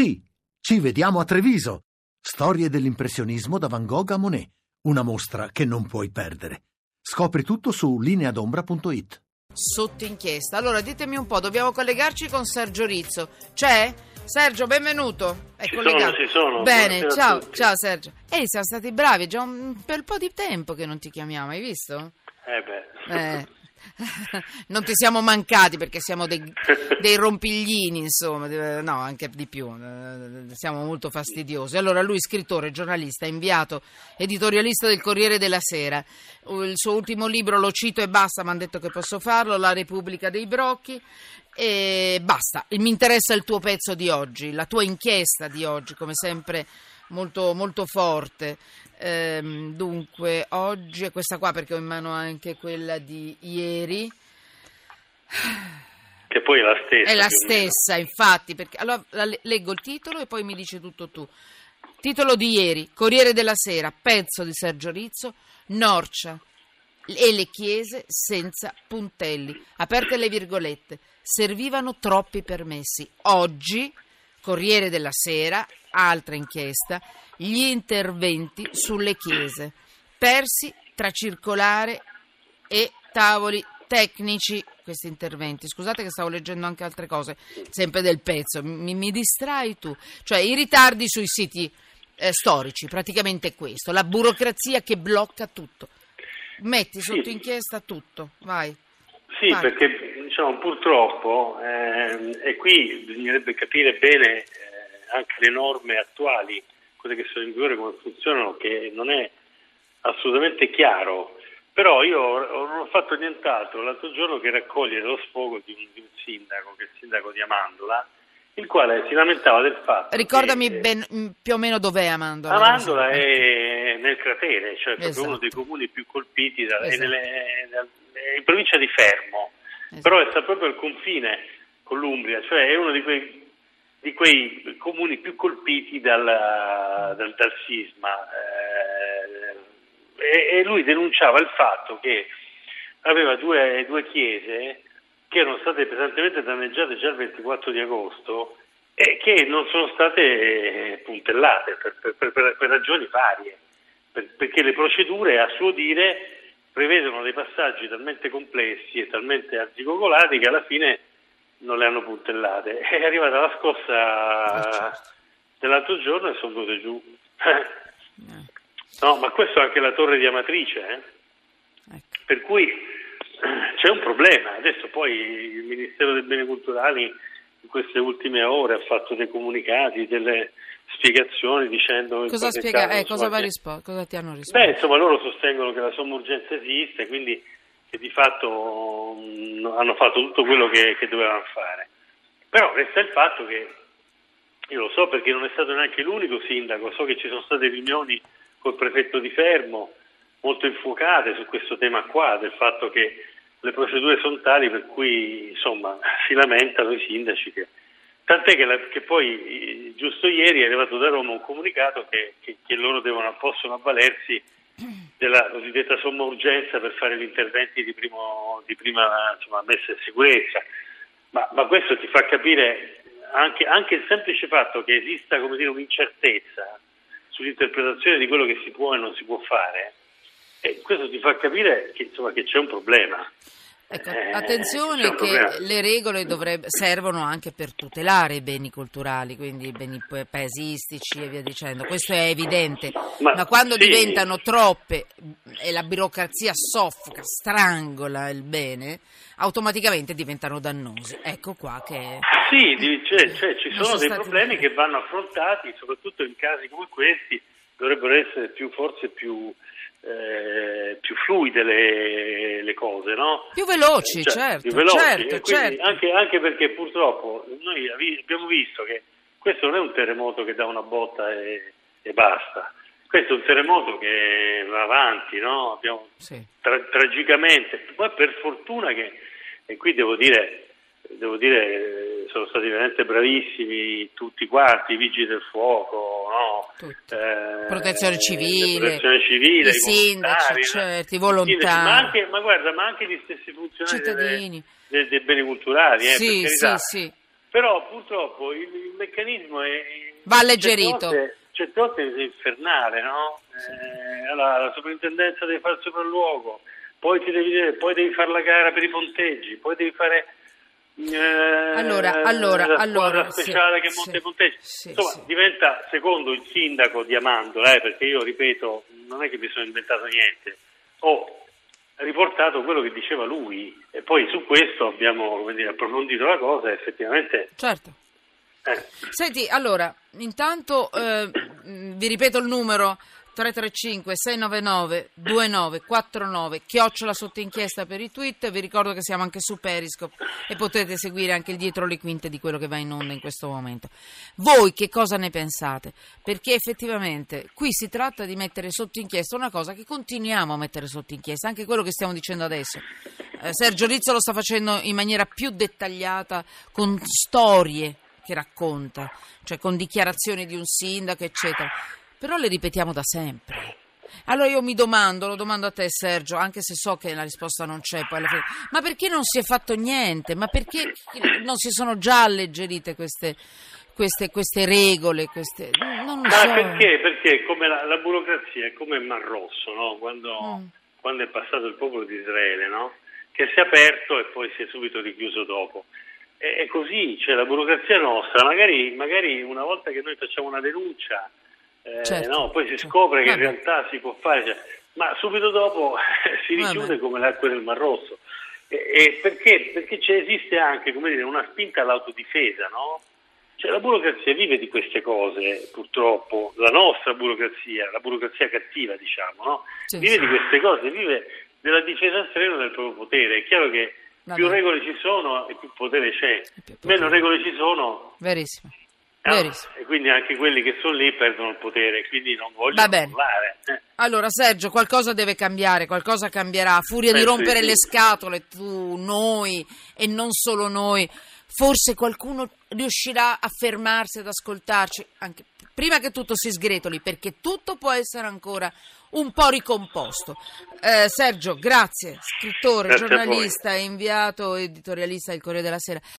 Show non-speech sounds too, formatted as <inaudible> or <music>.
Sì, ci vediamo a Treviso. Storie dell'impressionismo da Van Gogh a Monet. Una mostra che non puoi perdere. Scopri tutto su lineadombra.it. Sotto inchiesta. Allora ditemi un po', dobbiamo collegarci con Sergio Rizzo. C'è? Sergio, benvenuto. È Ci collegato. sono, ci sono. Bene, Buonasera ciao, ciao Sergio. Ehi, siamo stati bravi, è già un bel po' di tempo che non ti chiamiamo, hai visto? Eh beh. Eh. <laughs> Non ti siamo mancati perché siamo dei, <laughs> dei rompiglini, insomma, eh, no, anche di più, eh, siamo molto fastidiosi. Allora, lui, scrittore, giornalista, inviato, editorialista del Corriere della Sera. Il suo ultimo libro lo cito e basta, mi hanno detto che posso farlo, La Repubblica dei Brocchi. E basta, mi interessa il tuo pezzo di oggi, la tua inchiesta di oggi, come sempre molto, molto forte. Ehm, dunque, oggi è questa qua perché ho in mano anche quella di ieri. Che poi è la stessa. È la stessa, infatti. Perché, allora leggo il titolo e poi mi dici tutto tu. Titolo di ieri, Corriere della Sera, pezzo di Sergio Rizzo, Norcia e le chiese senza puntelli. Aperte le virgolette. Servivano troppi permessi. Oggi, Corriere della Sera, altra inchiesta, gli interventi sulle chiese. Persi tra circolare e tavoli tecnici questi interventi. Scusate che stavo leggendo anche altre cose, sempre del pezzo, mi, mi distrai tu. Cioè i ritardi sui siti eh, storici, praticamente questo, la burocrazia che blocca tutto. Metti sotto Sì. inchiesta tutto, vai. Sì, Vai. perché diciamo, purtroppo, ehm, e qui bisognerebbe capire bene eh, anche le norme attuali, quelle che sono in vigore, come funzionano, che non è assolutamente chiaro. Però io non ho fatto nient'altro l'altro giorno che raccogliere lo sfogo di un, di un sindaco, che è il sindaco di Amandola, il quale si lamentava del fatto Ricordami che, eh, ben- mm, più o meno dov'è Amandola. Amandola è nel cratere, cioè proprio Esatto. uno dei comuni più colpiti, da- è Esatto. nelle- è in provincia di Fermo, Esatto. però è sta proprio al confine con l'Umbria, cioè è uno di quei, di quei comuni più colpiti dal, dal- dal sisma. eh, e, lui denunciava il fatto che aveva due, due chiese che erano state pesantemente danneggiate già il 24 di agosto e che non sono state eh, puntellate per, per- per- per- ragioni varie, per- perché le procedure a suo dire prevedono dei passaggi talmente complessi e talmente arzigogolati che alla fine non le hanno puntellate. <laughs> È arrivata la scossa dell'altro giorno e sono venute giù. <laughs> No, ma questo è anche la torre di Amatrice, eh? ecco. per cui <clears throat> c'è un problema. Adesso poi il Ministero dei Beni Culturali in queste ultime ore ha fatto dei comunicati, delle spiegazioni dicendo... Cosa, spiega- eh, cosa, rispo- cosa ti hanno risposto? Beh, insomma, loro sostengono che la somma urgenza esiste, quindi che di fatto mm, hanno fatto tutto quello che, che dovevano fare. Però resta il fatto che, io lo so perché non è stato neanche l'unico sindaco, so che ci sono state riunioni col prefetto di Fermo molto infuocate su questo tema qua, del fatto che le procedure sono tali per cui insomma <laughs> si lamentano i sindaci che Tant'è che, la- che poi giusto ieri è arrivato da Roma un comunicato che, che- che loro devono, possono avvalersi della cosiddetta somma urgenza per fare gli interventi di, primo- di prima insomma, messa in sicurezza. Ma, ma questo ti fa capire anche, anche il semplice fatto che esista dire, un'incertezza sull'interpretazione di quello che si può e non si può fare. E questo ti fa capire che, insomma, che c'è un problema. Ecco, Eh, attenzione un che le regole dovrebbe- servono anche per tutelare i beni culturali, quindi i beni pa- paesistici e via dicendo. Questo è evidente. Ma, Ma quando sì. diventano troppe e la burocrazia soffoca, strangola il bene, automaticamente diventano dannosi. Ecco qua che... Sì, cioè, cioè, ci sono sono dei problemi che vanno affrontati, soprattutto in casi come questi, dovrebbero essere più, forse più, eh, più fluide le, le cose, no? Più veloci, Cioè, certo, più veloci, certo, certo. Anche, anche perché purtroppo noi abbiamo visto che questo non è un terremoto che dà una botta e, e basta, questo è un terremoto che va avanti, no? Abbiamo Sì. tra- tragicamente, poi per fortuna che, e qui devo dire, devo dire, sono stati veramente bravissimi tutti quanti, i vigili del fuoco, no? Eh, Protezione civile, protezione civile, i sindaci, volontari, certo, i volontari. ma, anche, ma guarda, ma anche gli stessi funzionari dei, dei beni culturali, eh, Sì, per sì, sì. Però purtroppo il, il meccanismo è... Va alleggerito. Certe volte, certe volte è infernale, no? Eh, allora, la soprintendenza deve fare il sopralluogo, poi, ti devi, poi devi fare la gara per i ponteggi, poi devi fare... Eh, allora, allora, la allora, speciale sì, che monta sì, i ponteggi. sì, Insomma, sì. diventa, secondo il sindaco di Amandola, eh, perché io ripeto, non è che mi sono inventato niente, ho riportato quello che diceva lui e poi su questo abbiamo dire, approfondito la cosa e effettivamente... Certo. eh, Senti, allora, intanto eh, vi ripeto il numero 335 699 2949 chiocciola sotto inchiesta per i tweet vi ricordo che siamo anche su Periscope e potete seguire anche il dietro le quinte di quello che va in onda in questo momento voi che cosa ne pensate? perché effettivamente qui si tratta di mettere sotto inchiesta una cosa che continuiamo a mettere sotto inchiesta anche quello che stiamo dicendo adesso Eh, Sergio Rizzo lo sta facendo in maniera più dettagliata con storie che racconta, cioè con dichiarazioni di un sindaco, eccetera. Però le ripetiamo da sempre. Allora io mi domando, lo domando a te Sergio, anche se so che la risposta non c'è poi alla fine, ma perché non si è fatto niente? Ma perché non si sono già alleggerite queste, queste, queste regole? Queste... Non lo Ma so. perché? Perché come la, la burocrazia è come il Mar Rosso, no? quando, Mm. quando è passato il popolo di Israele, no? che si è aperto e poi si è subito richiuso dopo. E, è così, cioè la burocrazia nostra, magari, magari una volta che noi facciamo una denuncia, eh, Certo, no, poi si scopre che in realtà si può fare, cioè, ma subito dopo <laughs> si richiude come l'acqua del Mar Rosso. E, e perché? Perché c'è, esiste anche come dire, una spinta all'autodifesa, no? Cioè, la burocrazia vive di queste cose, purtroppo, la nostra burocrazia, la burocrazia cattiva, diciamo, no? Sì, vive sì. di queste cose, vive della difesa estrema del proprio potere. È chiaro che Vabbè. più regole ci sono e più potere c'è, più potere. meno regole ci sono Verissimo. No? E quindi anche quelli che sono lì perdono il potere, quindi non vogliono mollare. eh. Allora Sergio, qualcosa deve cambiare, qualcosa cambierà. A furia di Eh, sì, rompere sì. le scatole, tu, noi e non solo noi, forse qualcuno riuscirà a fermarsi ad ascoltarci, anche prima che tutto si sgretoli, perché tutto può essere ancora un po' ricomposto. Eh, Sergio, grazie, scrittore, Grazie giornalista, inviato editorialista del Corriere della Sera.